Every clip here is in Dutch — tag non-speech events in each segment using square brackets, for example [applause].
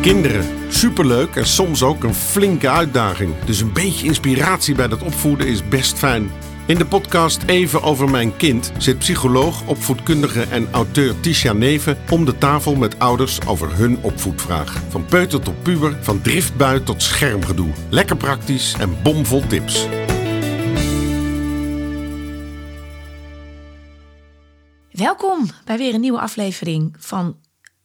Kinderen, superleuk en soms ook een flinke uitdaging. Dus een beetje inspiratie bij dat opvoeden is best fijn. In de podcast Even over mijn kind zit psycholoog, opvoedkundige en auteur Tisha Neven om de tafel met ouders over hun opvoedvraag. Van peuter tot puber, van driftbui tot schermgedoe. Lekker praktisch en bomvol tips. Welkom bij weer een nieuwe aflevering van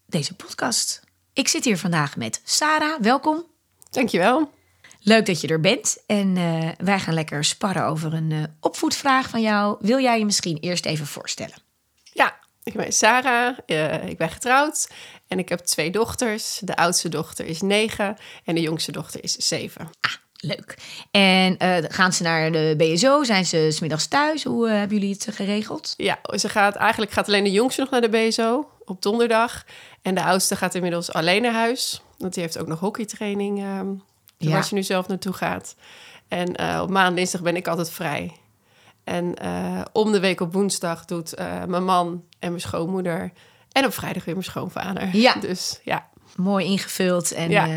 deze podcast. Ik zit hier vandaag met Sarah. Welkom. Dankjewel. Leuk dat je er bent. En eh, wij gaan lekker sparren over een uh, opvoedvraag van jou. Wil jij je misschien eerst even voorstellen? Ja, ik ben Sarah. Uh, ik ben getrouwd. En ik heb twee dochters. De oudste dochter is negen en de jongste dochter is zeven. Ah, leuk. En gaan ze naar de BSO? Zijn ze smiddags thuis? Hoe hebben jullie het geregeld? Ja, ze gaat, eigenlijk gaat alleen de jongste nog naar de BSO op donderdag. En de oudste gaat inmiddels alleen naar huis. Want die heeft ook nog hockeytraining. Ehm, ja. waar ze nu zelf naartoe gaat. En uh, op maandag dinsdag ben ik altijd vrij. En uh, om de week op woensdag doet uh, mijn man en mijn schoonmoeder. En op vrijdag weer mijn schoonvader. Ja. Dus ja. Mooi ingevuld. En, ja.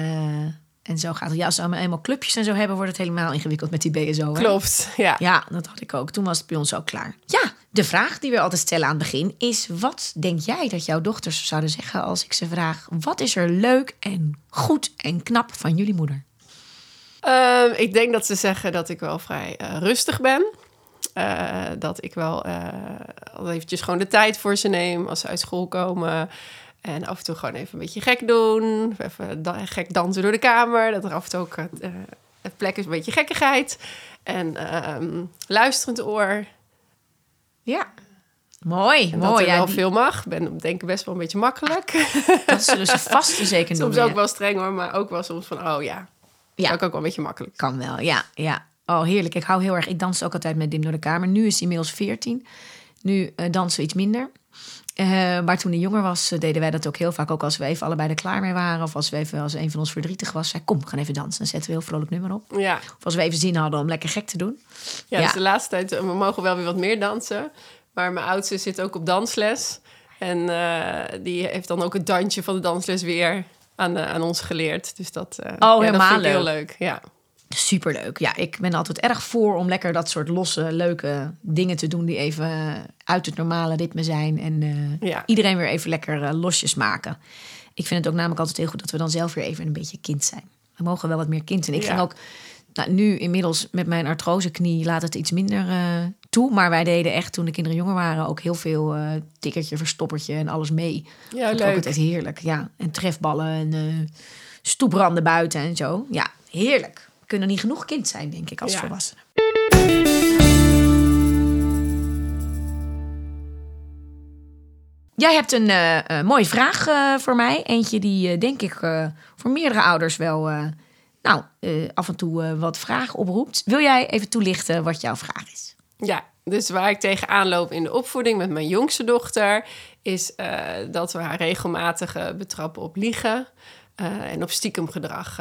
en zo gaat het. Ja, als we eenmaal clubjes en zo hebben, wordt het helemaal ingewikkeld met die BSO. Hè? Klopt, ja. Ja, dat had ik ook. Toen was het bij ons ook klaar. Ja, de vraag die we altijd stellen aan het begin is: wat denk jij dat jouw dochters zouden zeggen als ik ze vraag: wat is er leuk en goed en knap van jullie moeder? Uh, ik denk dat ze zeggen dat ik wel vrij uh, rustig ben. Uh, dat ik wel uh, eventjes gewoon de tijd voor ze neem als ze uit school komen. En af en toe gewoon even een beetje gek doen. Even gek dansen door de kamer. Dat er af en toe ook het plek is een beetje gekkigheid. En ehm, luisterend oor. Ja, Mooi, en mooi. Dat er ja, wel die... veel mag. Ben denk ik best wel een beetje makkelijk. [laughs] Dat zullen ze vast en zeker doen. Soms ook wel streng hoor, maar ook wel soms van, oh ja, ja. ook, ook wel een beetje makkelijk. Kan wel, ja, ja. Oh, heerlijk. Ik hou heel erg. Ik dans ook altijd met Dim door de kamer. Nu is hij inmiddels 14. Nu uh, dansen we iets minder. Uh, maar toen hij jonger was, uh, deden wij dat ook heel vaak. Ook als we even allebei er klaar mee waren. Of als, we even, als een van ons verdrietig was. Zei, kom, we gaan even dansen. Dan zetten we een heel vrolijk nummer op. Ja. Of als we even zin hadden om lekker gek te doen. Ja, ja. dus de laatste tijd, we mogen wel weer wat meer dansen. Maar mijn oudste zit ook op dansles. En uh, die heeft dan ook het dansje van de dansles weer aan, aan ons geleerd. Dus dat, oh, ja, helemaal dat vind ik leuk. heel leuk. Ja. Superleuk. Ja, ik ben altijd erg voor om lekker dat soort losse, leuke dingen te doen die even uit het normale ritme zijn. En uh, ja. iedereen weer even lekker uh, losjes maken. Ik vind het ook namelijk altijd heel goed dat we dan zelf weer even een beetje kind zijn. We mogen wel wat meer kind zijn. Ik Ja. ging ook, nou, nu inmiddels met mijn artroseknie laat het iets minder uh, toe. Maar wij deden echt toen de kinderen jonger waren ook heel veel uh, tikkertje, verstoppertje en alles mee. Ja, dat leuk. altijd heerlijk. Ja, en trefballen en uh, stoepranden buiten en zo. Ja, heerlijk. Kunnen niet genoeg kind zijn, denk ik, als Ja. volwassenen. Jij hebt een uh, mooie vraag uh, voor mij. Eentje die, uh, denk ik, voor meerdere ouders wel nou, af en toe wat vragen oproept. Wil jij even toelichten wat jouw vraag is? Ja, dus waar ik tegenaan loop in de opvoeding met mijn jongste dochter... is dat we haar regelmatig betrappen op liegen en op stiekem gedrag.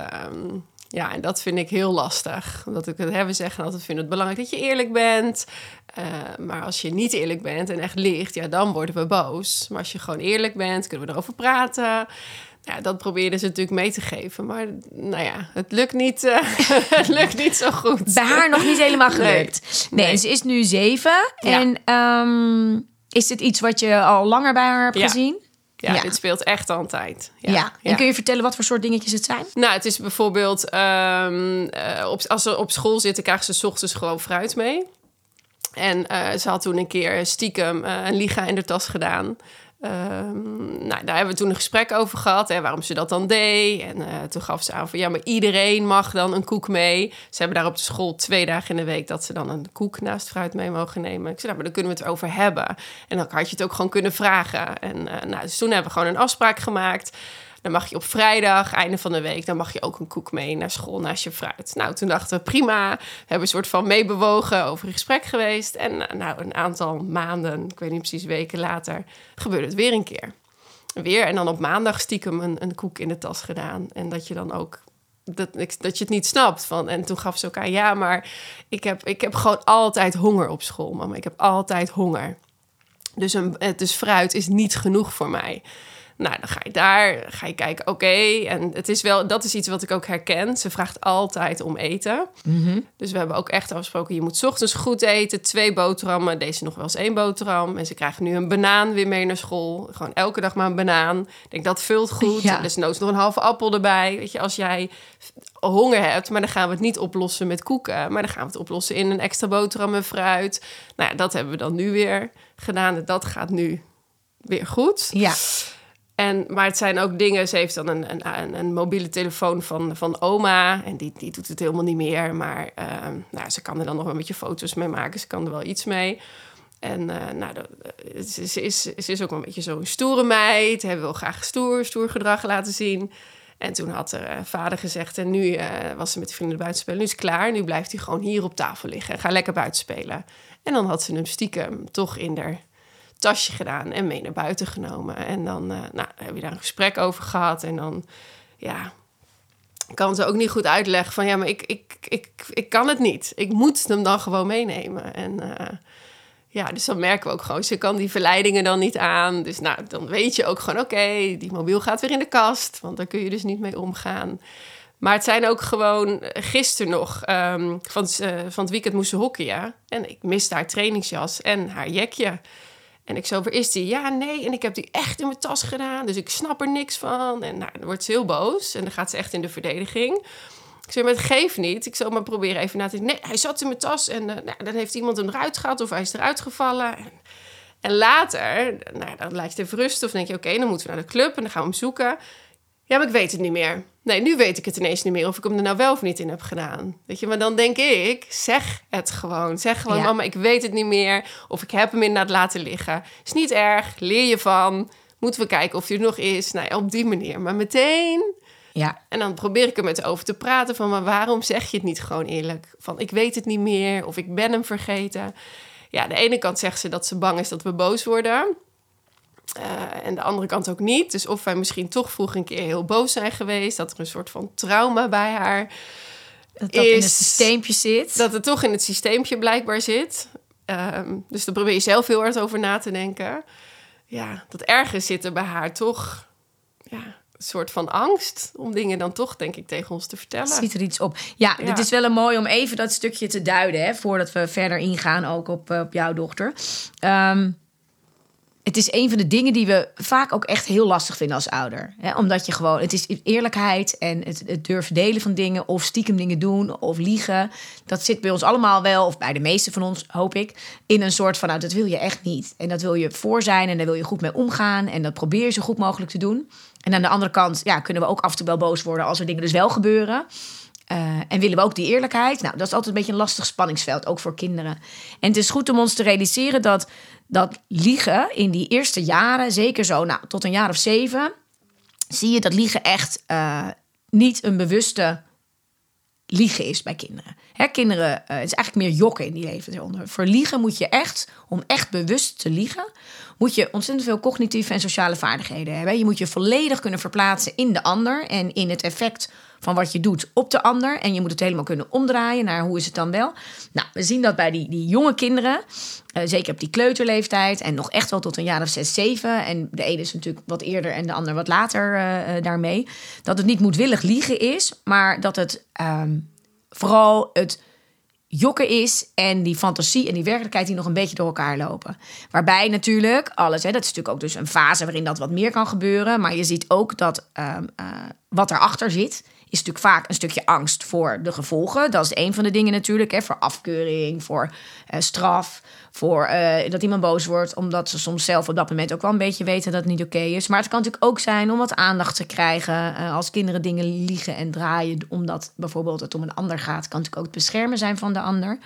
Ehm, ja, en dat vind ik heel lastig. Omdat ik het we zeggen altijd, we vinden het belangrijk dat je eerlijk bent. Uh, maar als je niet eerlijk bent en echt liegt, ja, dan worden we boos. Maar als je gewoon eerlijk bent, kunnen we erover praten. Ja, dat probeerden ze natuurlijk mee te geven. Maar nou ja, het lukt niet, uh, [laughs] het lukt niet zo goed. Bij haar nog niet helemaal gelukt. Nee, Nee. nee ze is nu zeven. Ja. En um, is dit iets wat je al langer bij haar hebt Ja. gezien? Ja, Ja. dit speelt echt al een tijd. Ja. Ja, En kun je vertellen wat voor soort dingetjes het zijn? Nou, het is bijvoorbeeld... ehm, eh, op, als ze op school zitten, krijgen ze 's ochtends gewoon fruit mee. En eh, ze had toen een keer stiekem eh, een liga in de tas gedaan. Ehm, nou, daar hebben we toen een gesprek over gehad, hè, waarom ze dat dan deed. En eh, toen gaf ze aan van, ja, maar iedereen mag dan een koek mee. Ze hebben daar op de school twee dagen in de week... dat ze dan een koek naast fruit mee mogen nemen. Ik zei, nou, maar dan kunnen we het over hebben. En dan had je het ook gewoon kunnen vragen. En eh, nou, dus toen hebben we gewoon een afspraak gemaakt... Dan mag je op vrijdag, einde van de week, dan mag je ook een koek mee naar school naast je fruit. Nou, toen dachten we prima. We hebben een soort van meebewogen, over in gesprek geweest. En eh, nou, een aantal maanden, ik weet niet precies weken later, gebeurde het weer een keer. Weer en dan op maandag stiekem een, een koek in de tas gedaan. En dat je dan ook dat, dat je het niet snapt. Van, en toen gaf ze elkaar, ja, maar ik heb, ik heb gewoon altijd honger op school, mama. Ik heb altijd honger. Dus, een, dus fruit is niet genoeg voor mij. Nou, dan ga je daar, ga je kijken, oké. En het is wel, dat is iets wat ik ook herken. Ze vraagt altijd om eten. Dus we hebben ook echt afgesproken, je moet 's ochtends goed eten. Twee boterhammen, deze nog wel eens één boterham. En ze krijgen nu een banaan weer mee naar school. Gewoon elke dag maar een banaan. Ik denk, dat vult goed. Ja. Dus noods nog een halve appel erbij. Weet je, als jij honger hebt, maar dan gaan we het niet oplossen met koeken. Maar dan gaan we het oplossen in een extra boterham en fruit. Nou ja, dat hebben we dan nu weer gedaan. En dat gaat nu weer goed. Ja. En, maar het zijn ook dingen. Ze heeft dan een, een, een, mobiele telefoon van, van oma. En die, die doet het helemaal niet meer. Maar ehm, nou, ze kan er dan nog een beetje foto's mee maken. Ze kan er wel iets mee. En eh, nou, eh, ze, ze is, ze is ook een beetje zo'n stoere meid. Hij wil graag stoer, stoer gedrag laten zien. En toen had haar eh, vader gezegd... en nu was ze met de vrienden buiten spelen. Nu is het klaar. Nu blijft hij gewoon hier op tafel liggen. Ga lekker buiten spelen. En dan had ze hem stiekem toch in tasje gedaan en mee naar buiten genomen. En dan eh, nou, heb je daar een gesprek over gehad. En dan, ja, kan ze ook niet goed uitleggen van... ja, maar ik, ik, ik, ik kan het niet. Ik moet hem dan gewoon meenemen. En eh, ja, dus dan merken we ook gewoon... ze kan die verleidingen dan niet aan. Dus nou, dan weet je ook gewoon... oké, die mobiel gaat weer in de kast. Want daar kun je dus niet mee omgaan. Maar het zijn ook gewoon eh, gisteren nog ehm, van, van het weekend moesten hockeyen. En ik miste haar trainingsjas en haar jekje. En ik zo, is die? Ja, nee. En ik heb die echt in mijn tas gedaan. Dus ik snap er niks van. En nou, dan wordt ze heel boos. En dan gaat ze echt in de verdediging. Ik zei, maar het geeft niet. Ik zal maar proberen even na te denken. Nee, hij zat in mijn tas. En eh, nou, dan heeft iemand hem eruit gehad. Of hij is eruit gevallen. En, en later, nou, dan lijkt het even rustig. Of denk je, oké, dan moeten we naar de club. En dan gaan we hem zoeken. Ja, maar ik weet het niet meer. Nee, nu weet ik het ineens niet meer of ik hem er nou wel of niet in heb gedaan. Weet je, maar dan denk ik, zeg het gewoon. Zeg gewoon, Ja. mama, ik weet het niet meer. Of ik heb hem inderdaad laten liggen. Is niet erg, leer je van. Moeten we kijken of hij er nog is. Nou ja, op die manier. Maar meteen... Ja. En dan probeer ik er met over te praten van... maar waarom zeg je het niet gewoon eerlijk? Van, ik weet het niet meer of ik ben hem vergeten. Ja, aan de ene kant zegt ze dat ze bang is dat we boos worden... Eh, en de andere kant ook niet. Dus of wij misschien toch vroeger een keer heel boos zijn geweest. Dat er een soort van trauma bij haar. Dat dat in het systeempje zit. Dat het toch in het systeempje blijkbaar zit. Ehm, dus daar probeer je zelf heel hard over na te denken. Ja, dat ergens zit er bij haar toch ja, een soort van angst. Om dingen dan toch, denk ik, tegen ons te vertellen. Ziet er iets op. Ja, Ja. dit is wel een mooi om even dat stukje te duiden, hè, voordat we verder ingaan, ook op, eh, op jouw dochter. Ehm, het is een van de dingen die we vaak ook echt heel lastig vinden als ouder. Hè? Omdat je gewoon, het is eerlijkheid en het, durven delen van dingen, of stiekem dingen doen, of liegen. Dat zit bij ons allemaal wel, of bij de meeste van ons, hoop ik, in een soort van, nou, dat wil je echt niet. En dat wil je voor zijn en daar wil je goed mee omgaan. En dat probeer je zo goed mogelijk te doen. En aan de andere kant, ja, kunnen we ook af en toe wel boos worden als er dingen dus wel gebeuren. Eh, en willen we ook die eerlijkheid? Nou, dat is altijd een beetje een lastig spanningsveld, ook voor kinderen. En het is goed om ons te realiseren dat, dat liegen in die eerste jaren, zeker zo nou, tot een jaar of zeven, zie je dat liegen echt eh, niet een bewuste liegen is bij kinderen. Hè, kinderen, eh, het is eigenlijk meer jokken in die leven. Voor liegen moet je echt, om echt bewust te liegen, moet je ontzettend veel cognitieve en sociale vaardigheden hebben. Je moet je volledig kunnen verplaatsen in de ander en in het effect van wat je doet op de ander. En je moet het helemaal kunnen omdraaien naar hoe is het dan wel. Nou, we zien dat bij die, die jonge kinderen, eh, zeker op die kleuterleeftijd en nog echt wel tot een jaar of zes, zeven. En de ene is natuurlijk wat eerder en de ander wat later eh, eh, daarmee. Dat het niet moedwillig liegen is, maar dat het ehm, vooral het jokken is en die fantasie en die werkelijkheid die nog een beetje door elkaar lopen. Waarbij natuurlijk alles, hè, dat is natuurlijk ook dus een fase waarin dat wat meer kan gebeuren, maar je ziet ook dat ehm, eh, wat erachter zit, is natuurlijk vaak een stukje angst voor de gevolgen. Dat is een van de dingen natuurlijk, hè, voor afkeuring, voor eh, straf, voor eh, dat iemand boos wordt, omdat ze soms zelf op dat moment ook wel een beetje weten dat het niet oké is. Maar het kan natuurlijk ook zijn om wat aandacht te krijgen eh, als kinderen dingen liegen en draaien, omdat bijvoorbeeld het om een ander gaat. Kan natuurlijk ook het beschermen zijn van de ander.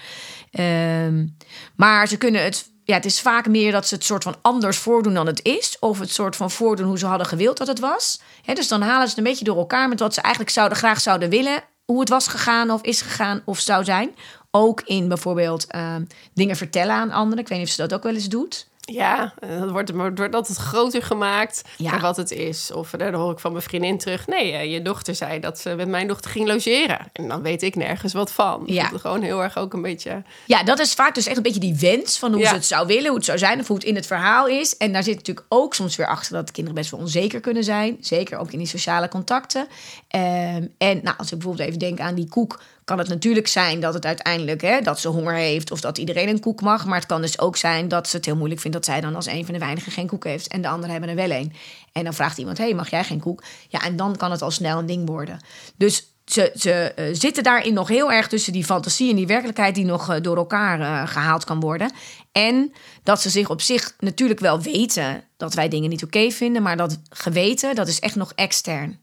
Ehm, maar ze kunnen het. Ja, het is vaak meer dat ze het soort van anders voordoen dan het is. Of het soort van voordoen hoe ze hadden gewild dat het was. Dus dan halen ze het een beetje door elkaar met wat ze eigenlijk zouden, graag zouden willen. Hoe het was gegaan of is gegaan of zou zijn. Ook in bijvoorbeeld ehm, dingen vertellen aan anderen. Ik weet niet of ze dat ook wel eens doet. Ja, en dan wordt, wordt altijd groter gemaakt Ja. wat het is. Of eh, dan hoor ik van mijn vriendin terug. Nee, eh, je dochter zei dat ze met mijn dochter ging logeren. En dan weet ik nergens wat van. Ja. Dat het gewoon heel erg ook een beetje... Ja, dat is vaak dus echt een beetje die wens van hoe Ja. ze het zou willen, hoe het zou zijn of hoe het in het verhaal is. En daar zit natuurlijk ook soms weer achter dat de kinderen best wel onzeker kunnen zijn. Zeker ook in die sociale contacten. Ehm, en nou, als ik bijvoorbeeld even denk aan die koek, kan het natuurlijk zijn dat het uiteindelijk hè, dat ze honger heeft of dat iedereen een koek mag. Maar het kan dus ook zijn dat ze het heel moeilijk vindt dat zij dan als een van de weinigen geen koek heeft en de anderen hebben er wel een. En dan vraagt iemand: hey, mag jij geen koek? Ja, en dan kan het al snel een ding worden. Dus ze, ze eh, zitten daarin nog heel erg tussen die fantasie en die werkelijkheid die nog eh, door elkaar eh, gehaald kan worden. En dat ze zich op zich natuurlijk wel weten dat wij dingen niet oké vinden, maar dat geweten, dat is echt nog extern.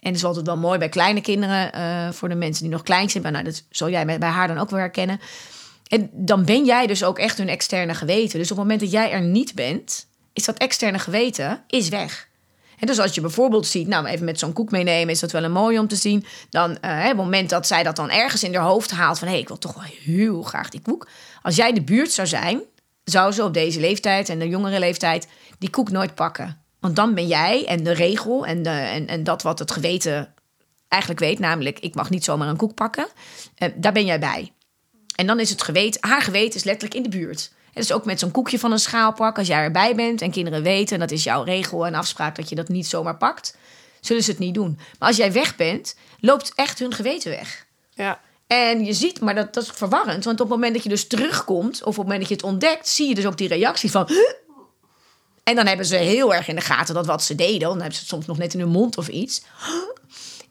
En dat is altijd wel mooi bij kleine kinderen, eh, voor de mensen die nog klein zijn. Maar nou, dat zal jij bij haar dan ook wel herkennen. En dan ben jij dus ook echt hun externe geweten. Dus op het moment dat jij er niet bent, is dat externe geweten is weg. En dus als je bijvoorbeeld ziet, nou even met zo'n koek meenemen, is dat wel een mooi om te zien. Dan eh, op het moment dat zij dat dan ergens in haar hoofd haalt van hé, hey, ik wil toch wel heel graag die koek. Als jij de buurt zou zijn, zou ze op deze leeftijd en de jongere leeftijd die koek nooit pakken. Want dan ben jij en de regel en, de, en, en dat wat het geweten eigenlijk weet, namelijk ik mag niet zomaar een koek pakken, eh, daar ben jij bij. En dan is het geweten, haar geweten is letterlijk in de buurt. Het is ook met zo'n koekje van een schaal pakken. Als jij erbij bent en kinderen weten, en dat is jouw regel en afspraak dat je dat niet zomaar pakt, zullen ze het niet doen. Maar als jij weg bent, loopt echt hun geweten weg. Ja, En je ziet, maar dat, dat is verwarrend, want op het moment dat je dus terugkomt, of op het moment dat je het ontdekt, zie je dus ook die reactie van. En dan hebben ze heel erg in de gaten dat wat ze deden, dan hebben ze het soms nog net in hun mond of iets.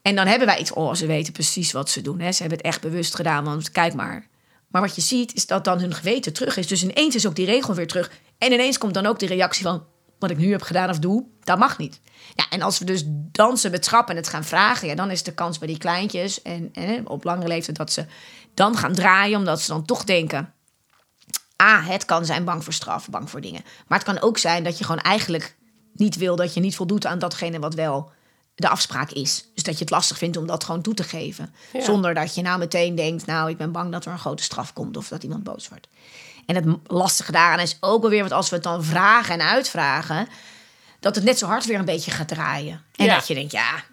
En dan hebben wij iets, oh, ze weten precies wat ze doen. Hè? Ze hebben het echt bewust gedaan, want kijk maar. Maar wat je ziet, is dat dan hun geweten terug is. Dus ineens is ook die regel weer terug. En ineens komt dan ook die reactie van... wat ik nu heb gedaan of doe, dat mag niet. Ja, en als we dus dansen schap en het gaan vragen... Ja, dan is de kans bij die kleintjes en, en op langere leeftijd... dat ze dan gaan draaien, omdat ze dan toch denken... ah, het kan zijn bang voor straf, bang voor dingen. Maar het kan ook zijn dat je gewoon eigenlijk niet wil... dat je niet voldoet aan datgene wat wel de afspraak is. Dus dat je het lastig vindt om dat gewoon toe te geven. Ja. Zonder dat je nou meteen denkt... nou, ik ben bang dat er een grote straf komt... of dat iemand boos wordt. En het lastige daaraan is ook wel weer... want als we het dan vragen en uitvragen... dat het net zo hard weer een beetje gaat draaien. En Ja. dat je denkt, ja,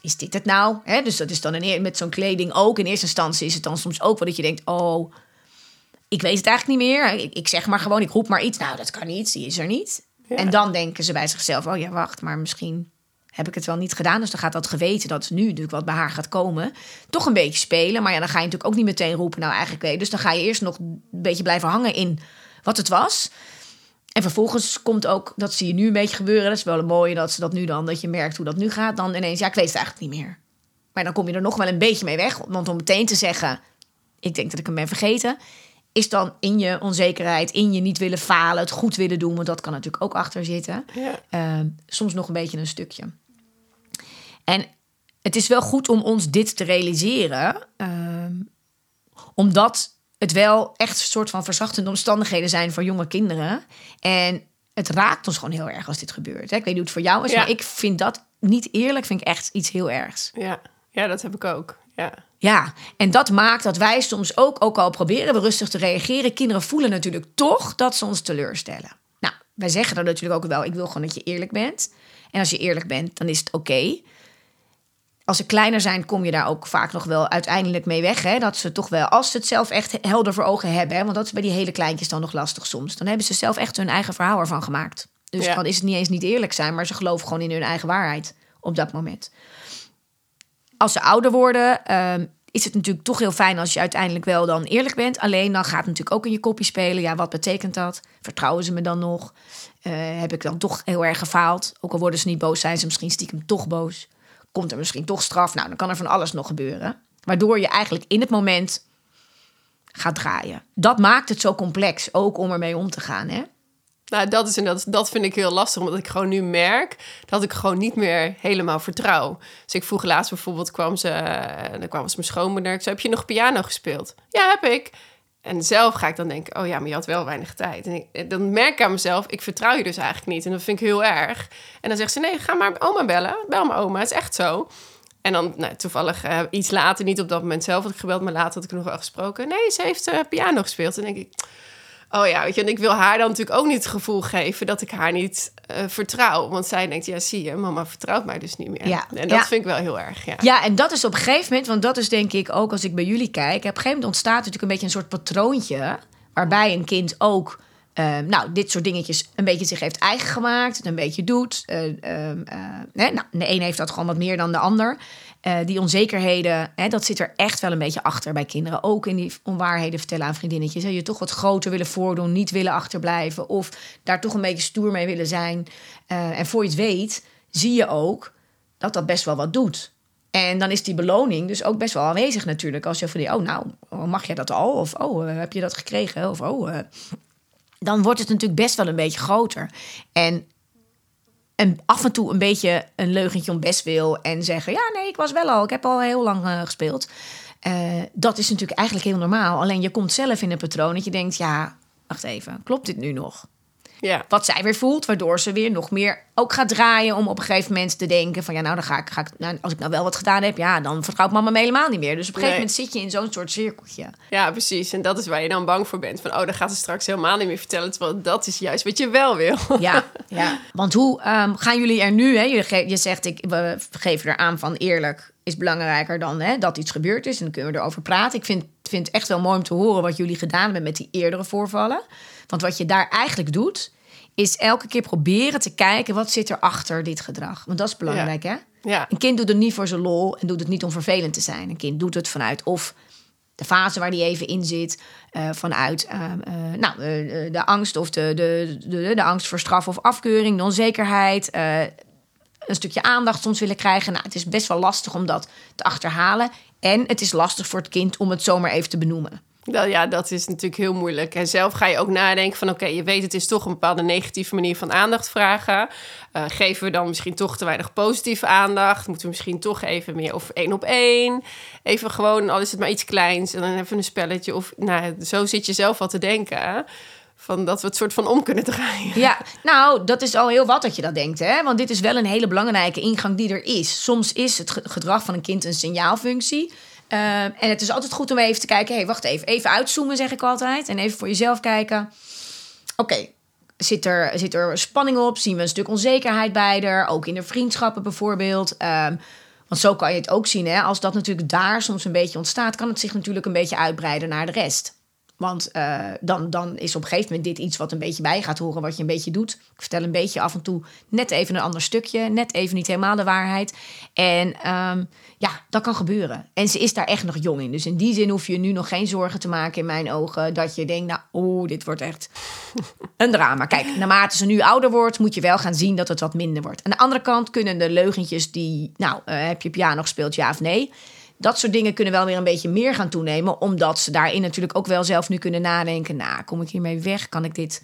is dit het nou? Dus dat is dan in, met zo'n kleding ook. In eerste instantie is het dan soms ook wel dat je denkt... oh, ik weet het eigenlijk niet meer. Ik, ik zeg maar gewoon, ik roep maar iets. Nou, dat kan niet, die is er niet. Ja. En dan denken ze bij zichzelf... oh ja, wacht, maar misschien heb ik het wel niet gedaan. Dus dan gaat dat geweten dat nu natuurlijk wat bij haar gaat komen... toch een beetje spelen. Maar ja, dan ga je natuurlijk ook niet meteen roepen... nou, eigenlijk weet. Dus dan ga je eerst nog een beetje blijven hangen in wat het was... En vervolgens komt ook, dat zie je nu een beetje gebeuren. Dat is wel een mooie dat ze dat nu dan, dat je merkt hoe dat nu gaat. Dan ineens, ja, ik weet het eigenlijk niet meer. Maar dan kom je er nog wel een beetje mee weg. Want om meteen te zeggen, ik denk dat ik hem ben vergeten. Is dan in je onzekerheid, in je niet willen falen, het goed willen doen. Want dat kan natuurlijk ook achter zitten. ja. Eh, soms nog een beetje een stukje. En het is wel goed om ons dit te realiseren. ehm, omdat het wel echt een soort van verzachtende omstandigheden zijn voor jonge kinderen. En het raakt ons gewoon heel erg als dit gebeurt. hè. Ik weet niet hoe het voor jou is, Ja. maar ik vind dat niet eerlijk. Vind ik echt iets heel ergs. Ja. ja, dat heb ik ook. Ja. Ja, en dat maakt dat wij soms ook, ook al proberen we rustig te reageren, kinderen voelen natuurlijk toch dat ze ons teleurstellen. Nou, wij zeggen dan natuurlijk ook wel, ik wil gewoon dat je eerlijk bent. En als je eerlijk bent, dan is het oké. Als ze kleiner zijn, kom je daar ook vaak nog wel uiteindelijk mee weg. Hè? Dat ze toch wel, als ze het zelf echt helder voor ogen hebben. Hè? Want dat is bij die hele kleintjes dan nog lastig soms. Dan hebben ze zelf echt hun eigen verhaal ervan gemaakt. Dus Ja. dan is het niet eens niet eerlijk zijn, maar ze geloven gewoon in hun eigen waarheid op dat moment als ze ouder worden, ehm, is het natuurlijk toch heel fijn als je uiteindelijk wel dan eerlijk bent. Alleen dan gaat het natuurlijk ook in je kopje spelen. Ja, wat betekent dat? Vertrouwen ze me dan nog? Eh, heb ik dan toch heel erg gefaald? Ook al worden ze niet boos, zijn ze misschien stiekem toch boos. Komt er misschien toch straf? Nou, dan kan er van alles nog gebeuren. Waardoor je eigenlijk in het moment gaat draaien. Dat maakt het zo complex, ook om ermee om te gaan. Hè? Nou, dat, is, en dat, dat vind ik heel lastig, omdat ik gewoon nu merk dat ik gewoon niet meer helemaal vertrouw. Dus ik vroeg laatst bijvoorbeeld, kwam ze, en dan kwam ze mijn schoonmoeder. Ik zei, heb je nog piano gespeeld? Ja, heb ik. En zelf ga ik dan denken, oh ja, maar je had wel weinig tijd. En dan merk ik aan mezelf, ik vertrouw je dus eigenlijk niet. En dat vind ik heel erg. En dan zegt ze, nee, ga maar oma bellen. Bel maar oma, het is echt zo. En dan nou, toevallig eh, iets later, niet op dat moment zelf had ik gebeld, maar later had ik nog wel gesproken. Nee, ze heeft eh, piano gespeeld. En dan denk ik, Oh ja, weet je, en ik wil haar dan natuurlijk ook niet het gevoel geven dat ik haar niet eh, vertrouw. Want zij denkt, ja, zie je, mama vertrouwt mij dus niet meer. Ja. En dat Ja. vind ik wel heel erg, ja. Ja, en dat is op een gegeven moment, want dat is denk ik ook als ik bij jullie kijk. Op een gegeven moment ontstaat natuurlijk een beetje een soort patroontje. Waarbij een kind ook, eh, nou, dit soort dingetjes een beetje zich heeft eigen gemaakt. Het een beetje doet. Eh, ehm, eh, nou, de een heeft dat gewoon wat meer dan de ander. Eh, die onzekerheden, hè, dat zit er echt wel een beetje achter bij kinderen. Ook in die onwaarheden vertellen aan vriendinnetjes. Hè. Je toch wat groter willen voordoen, niet willen achterblijven. Of daar toch een beetje stoer mee willen zijn. Eh, en voor je het weet, zie je ook dat dat best wel wat doet. En dan is die beloning dus ook best wel aanwezig natuurlijk. Als je van die, oh nou, mag jij dat al? Of oh, eh, heb je dat gekregen? Of oh, dan wordt het natuurlijk best wel een beetje groter. En, en af en toe een beetje een leugentje om best wil en zeggen, ja nee, ik was wel al, ik heb al heel lang eh, gespeeld. Eh, dat is natuurlijk eigenlijk heel normaal. Alleen je komt zelf in een patroon dat je denkt, ja, wacht even, klopt dit nu nog? Ja, wat zij weer voelt, waardoor ze weer nog meer ook gaat draaien om op een gegeven moment te denken van ja, nou dan ga ik, ga ik nou, als ik nou wel wat gedaan heb, ja, dan vertrouwt mama me helemaal niet meer. Dus op een gegeven Nee. moment zit je in zo'n soort cirkeltje. ja, precies. En dat is waar je dan bang voor bent. Van, oh, dan gaat ze straks helemaal niet meer vertellen. Terwijl dat is juist wat je wel wil. [laughs] Ja, ja. Want hoe ehm, gaan jullie er nu? Hè? Je, je zegt, ik, we geven er aan van eerlijk is belangrijker dan hè, dat iets gebeurd is. En dan kunnen we erover praten. Ik vind, vind het echt wel mooi om te horen wat jullie gedaan hebben met die eerdere voorvallen. Want wat je daar eigenlijk doet, is elke keer proberen te kijken wat zit er achter dit gedrag. Want dat is belangrijk, hè? Ja, Een kind doet het niet voor zijn lol en doet het niet om vervelend te zijn. Een kind doet het vanuit of de fase waar die even in zit, eh, vanuit eh, eh, nou, de angst of de, de, de, de angst voor straf of afkeuring, de onzekerheid, een stukje aandacht soms willen krijgen. Nou, het is best wel lastig om dat te achterhalen. En het is lastig voor het kind om het zomaar even te benoemen. dat, ja, dat is natuurlijk heel moeilijk. En zelf ga je ook nadenken van... oké, je weet het is toch een bepaalde negatieve manier van aandacht vragen. Eh, geven we dan misschien toch te weinig positieve aandacht? Moeten we misschien toch even meer of één op één? Even gewoon, al is het maar iets kleins... en dan even een spelletje. Of, nou, zo zit je zelf al te denken... Van dat we het soort van om kunnen draaien. Ja, nou, dat is al heel wat dat je dat denkt, hè? Want dit is wel een hele belangrijke ingang die er is. Soms is het ge- gedrag van een kind een signaalfunctie. Eh, en het is altijd goed om even te kijken: hé, hey, wacht even. Even uitzoomen, zeg ik altijd. En even voor jezelf kijken. Oké, zit, er, zit er spanning op? Zien we een stuk onzekerheid bij er? Ook in de vriendschappen bijvoorbeeld. Ehm, want zo kan je het ook zien, hè? Als dat natuurlijk daar soms een beetje ontstaat, kan het zich natuurlijk een beetje uitbreiden naar de rest. Want eh, dan, dan is op een gegeven moment dit iets wat een beetje bij gaat horen, wat je een beetje doet. Ik vertel een beetje af en toe net even een ander stukje, net even niet helemaal de waarheid. En ehm, ja, dat kan gebeuren. En ze is daar echt nog jong in. Dus in die zin hoef je nu nog geen zorgen te maken in mijn ogen dat je denkt, nou, oeh, dit wordt echt [laughs] een drama. Kijk, naarmate ze nu ouder wordt, moet je wel gaan zien dat het wat minder wordt. Aan de andere kant kunnen de leugentjes die, nou, eh, heb je piano gespeeld, ja of nee? Dat soort dingen kunnen wel weer een beetje meer gaan toenemen, omdat ze daarin natuurlijk ook wel zelf nu kunnen nadenken. Nou, kom ik hiermee weg? Kan ik dit,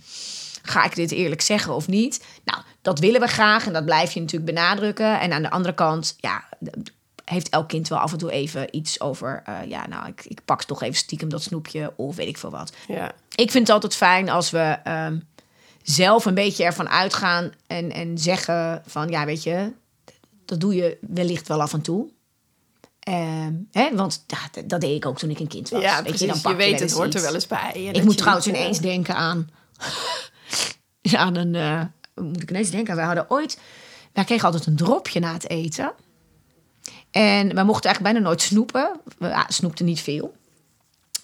ga ik dit eerlijk zeggen of niet? Nou, dat willen we graag en dat blijf je natuurlijk benadrukken. En aan de andere kant, ja, heeft elk kind wel af en toe even iets over, eh, ja, nou, ik, ik pak toch even stiekem dat snoepje of weet ik veel wat. Ja, Ik vind het altijd fijn als we ehm, zelf een beetje ervan uitgaan en, en zeggen van ja, weet je, dat doe je wellicht wel af en toe. Ehm, hè, want dat- dat deed ik ook toen ik een kind was. ja weet precies. je, Je, dan pak weet, het hoort er wel eens bij. Ik moet je trouwens ineens denken aan. [laughs] aan een. eh, moet ik ineens denken? We hadden ooit. Wij kregen altijd een dropje na het eten. En we mochten eigenlijk bijna nooit snoepen. We ja, snoepten niet veel.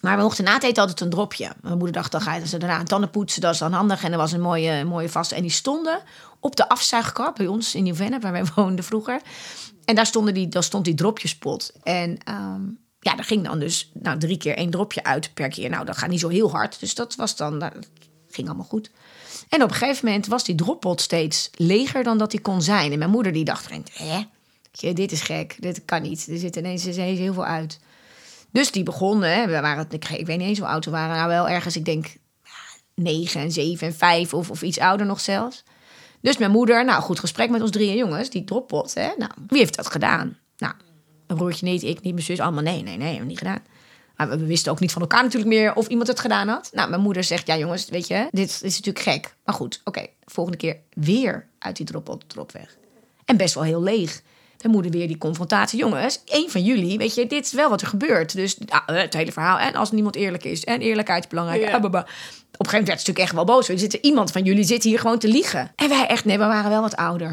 Maar we mochten na het eten altijd een dropje. Mijn moeder dacht, dan gaan ze daarna een tanden poetsen. Dat is dan handig. En er was een mooie, mooie vaste. En die stonden op de afzuigkap bij ons in Nieuw-Vennep, waar wij [laughs] woonden vroeger. En daar, stonden die, daar stond die dropjespot. En ehm, ja, daar ging dan dus nou, drie keer één dropje uit per keer. Nou, dat gaat niet zo heel hard. Dus dat was dan, dat ging allemaal goed. En op een gegeven moment was die droppot steeds leger dan dat die kon zijn. En mijn moeder die dacht, hè, dit is gek, dit kan niet. Er zit ineens, er ineens heel veel uit. Dus die begonnen, hè, we waren, ik, ik weet niet eens hoe oud we waren. Nou, wel ergens, ik denk, negen en zeven en vijf of, of iets ouder nog zelfs. Dus mijn moeder, nou goed gesprek met ons drieën jongens, die droppot. Hè? Nou, wie heeft dat gedaan? Nou, mijn broertje niet, ik niet, mijn zus allemaal nee, nee, nee, hebben we niet gedaan. Maar we, we wisten ook niet van elkaar natuurlijk meer of iemand het gedaan had. Nou, mijn moeder zegt, ja jongens, weet je, dit is natuurlijk gek. Maar goed, oké, volgende keer weer uit die droppot drop weg. En best wel heel leeg. Mijn moeder weer die confrontatie. Jongens, één van jullie, weet je, dit is wel wat er gebeurt. Dus ah, het hele verhaal. En als niemand eerlijk is. En eerlijkheid is belangrijk. Ja. Ah. Op een gegeven moment werd ze natuurlijk echt wel boos. Er zit iemand van jullie zit hier gewoon te liegen. En wij echt, nee, we waren wel wat ouder.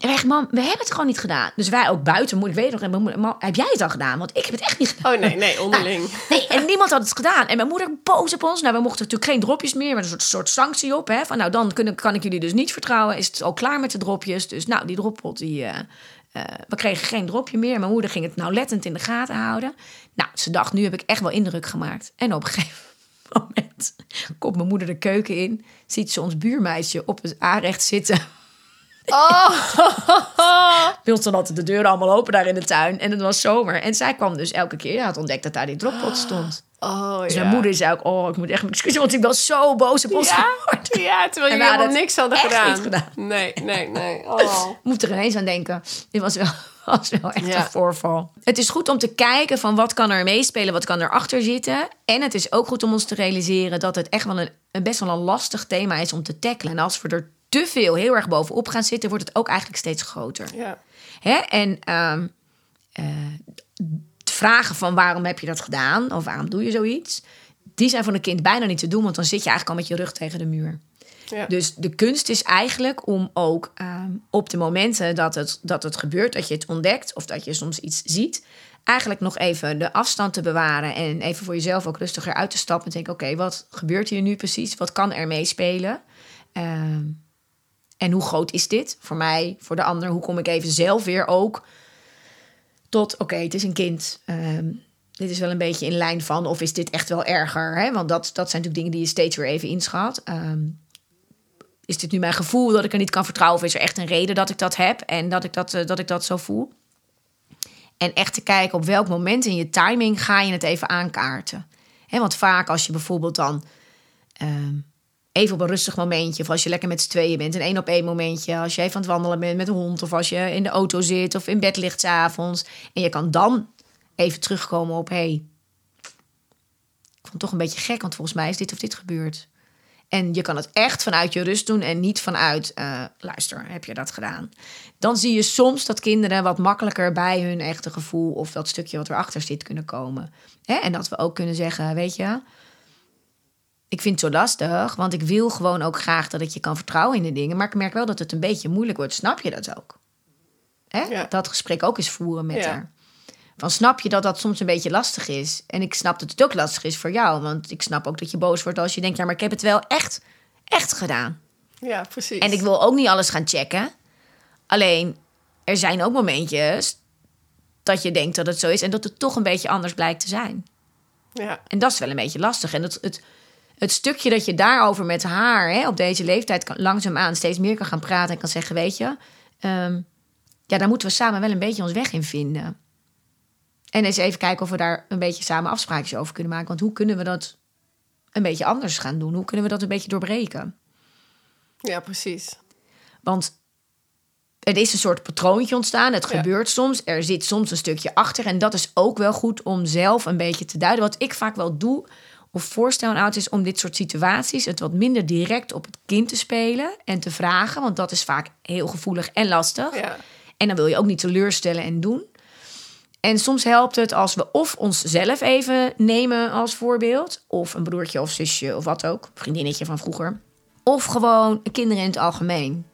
En wij echt, mam, we hebben het gewoon niet gedaan. Dus wij ook buiten, moet ik weet nog, mam, heb jij het al gedaan? Want ik heb het echt niet gedaan. Oh nee, nee, [laughs] onderling. Nee, en niemand had het gedaan. En mijn moeder boos op ons. Nou, we mochten natuurlijk geen dropjes meer, maar een soort, soort sanctie op. Hè? Van nou, dan kunnen, kan ik jullie dus niet vertrouwen. Is het al klaar met de dropjes? Dus nou, die droppot, die, eh, eh, we kregen geen dropje meer. Mijn moeder ging het nauwlettend in de gaten houden. Nou, ze dacht, nu heb ik echt wel indruk gemaakt. En op een [laughs] gegeven moment komt mijn moeder de keuken in. Ziet ze ons buurmeisje op het aanrecht zitten. [laughs] Oh, [laughs] ons dan altijd de deuren allemaal open daar in de tuin. En het was zomer. En zij kwam dus elke keer. Ja, had ontdekt dat daar die droppot stond. Oh Dus ja. mijn moeder zei ook... Oh, ik moet echt mijn excuses, want ik was zo boos op ons Ja, geworden. [laughs] ja, terwijl jullie helemaal niks hadden gedaan. gedaan. Nee, nee, nee. [laughs] Oh. moet er ineens aan denken. Dit was wel, [laughs] was wel echt Ja. een voorval. Het is goed om te kijken van wat kan er meespelen, wat kan erachter zitten. En het is ook goed om ons te realiseren dat het echt wel een, een best wel een lastig thema is om te tackelen. En als we er te veel heel erg bovenop gaan zitten, wordt het ook eigenlijk steeds groter. Ja. Hè? En het vragen van waarom heb je dat gedaan of waarom doe je zoiets, die zijn voor een kind bijna niet te doen, want dan zit je eigenlijk al met je rug tegen de muur. Ja. Dus de kunst is eigenlijk om ook ehm, op de momenten dat het, dat het gebeurt, dat je het ontdekt of dat je soms iets ziet, eigenlijk nog even de afstand te bewaren en even voor jezelf ook rustiger uit te stappen en denken: oké, wat gebeurt hier nu precies? Wat kan er meespelen? Ehm, en hoe groot is dit voor mij, voor de ander? Hoe kom ik even zelf weer ook tot: oké, het is een kind. Ehm, dit is wel een beetje in lijn van, of is dit echt wel erger? Hè? Want dat, dat zijn natuurlijk dingen die je steeds weer even inschat. Ehm, is dit nu mijn gevoel dat ik er niet kan vertrouwen? Of is er echt een reden dat ik dat heb en dat ik dat, eh, dat, ik dat zo voel? En echt te kijken op welk moment in je timing ga je het even aankaarten. Want vaak als je bijvoorbeeld dan ehm, even op een rustig momentje... of als je lekker met z'n tweeën bent, een één op één momentje... als je even aan het wandelen bent met een hond... of als je in de auto zit of in bed ligt 's avonds... en je kan dan even terugkomen op... hey, ik vond het toch een beetje gek, want volgens mij is dit of dit gebeurd. En je kan het echt vanuit je rust doen en niet vanuit, eh, luister, heb je dat gedaan? Dan zie je soms dat kinderen wat makkelijker bij hun echte gevoel of dat stukje wat erachter zit kunnen komen. Hè? En dat we ook kunnen zeggen, weet je, ik vind het zo lastig, want ik wil gewoon ook graag dat ik je kan vertrouwen in de dingen. Maar ik merk wel dat het een beetje moeilijk wordt. Snap je dat ook? Hè? Ja. Dat gesprek ook eens voeren met Ja. haar. Van snap je dat dat soms een beetje lastig is? En ik snap dat het ook lastig is voor jou. Want ik snap ook dat je boos wordt als je denkt... ja, maar ik heb het wel echt, echt gedaan. ja, precies. En ik wil ook niet alles gaan checken. Alleen, er zijn ook momentjes dat je denkt dat het zo is... en dat het toch een beetje anders blijkt te zijn. Ja, En dat is wel een beetje lastig. En het, het, het stukje dat je daarover met haar hè, op deze leeftijd kan, langzaamaan steeds meer kan gaan praten en kan zeggen: Weet je, ehm, ja, daar moeten we samen wel een beetje ons weg in vinden. En eens even kijken of we daar een beetje samen afspraakjes over kunnen maken. Want hoe kunnen we dat een beetje anders gaan doen? Hoe kunnen we dat een beetje doorbreken? ja, precies. Want er is een soort patroontje ontstaan. Het Ja. gebeurt soms. Er zit soms een stukje achter. En dat is ook wel goed om zelf een beetje te duiden. Wat ik vaak wel doe of voorstel aan ouders is om dit soort situaties... het wat minder direct op het kind te spelen en te vragen. Want dat is vaak heel gevoelig en lastig. Ja. En dan wil je ook niet teleurstellen en doen. En soms helpt het als we of onszelf even nemen als voorbeeld... of een broertje of zusje of wat ook, vriendinnetje van vroeger... of gewoon kinderen in het algemeen.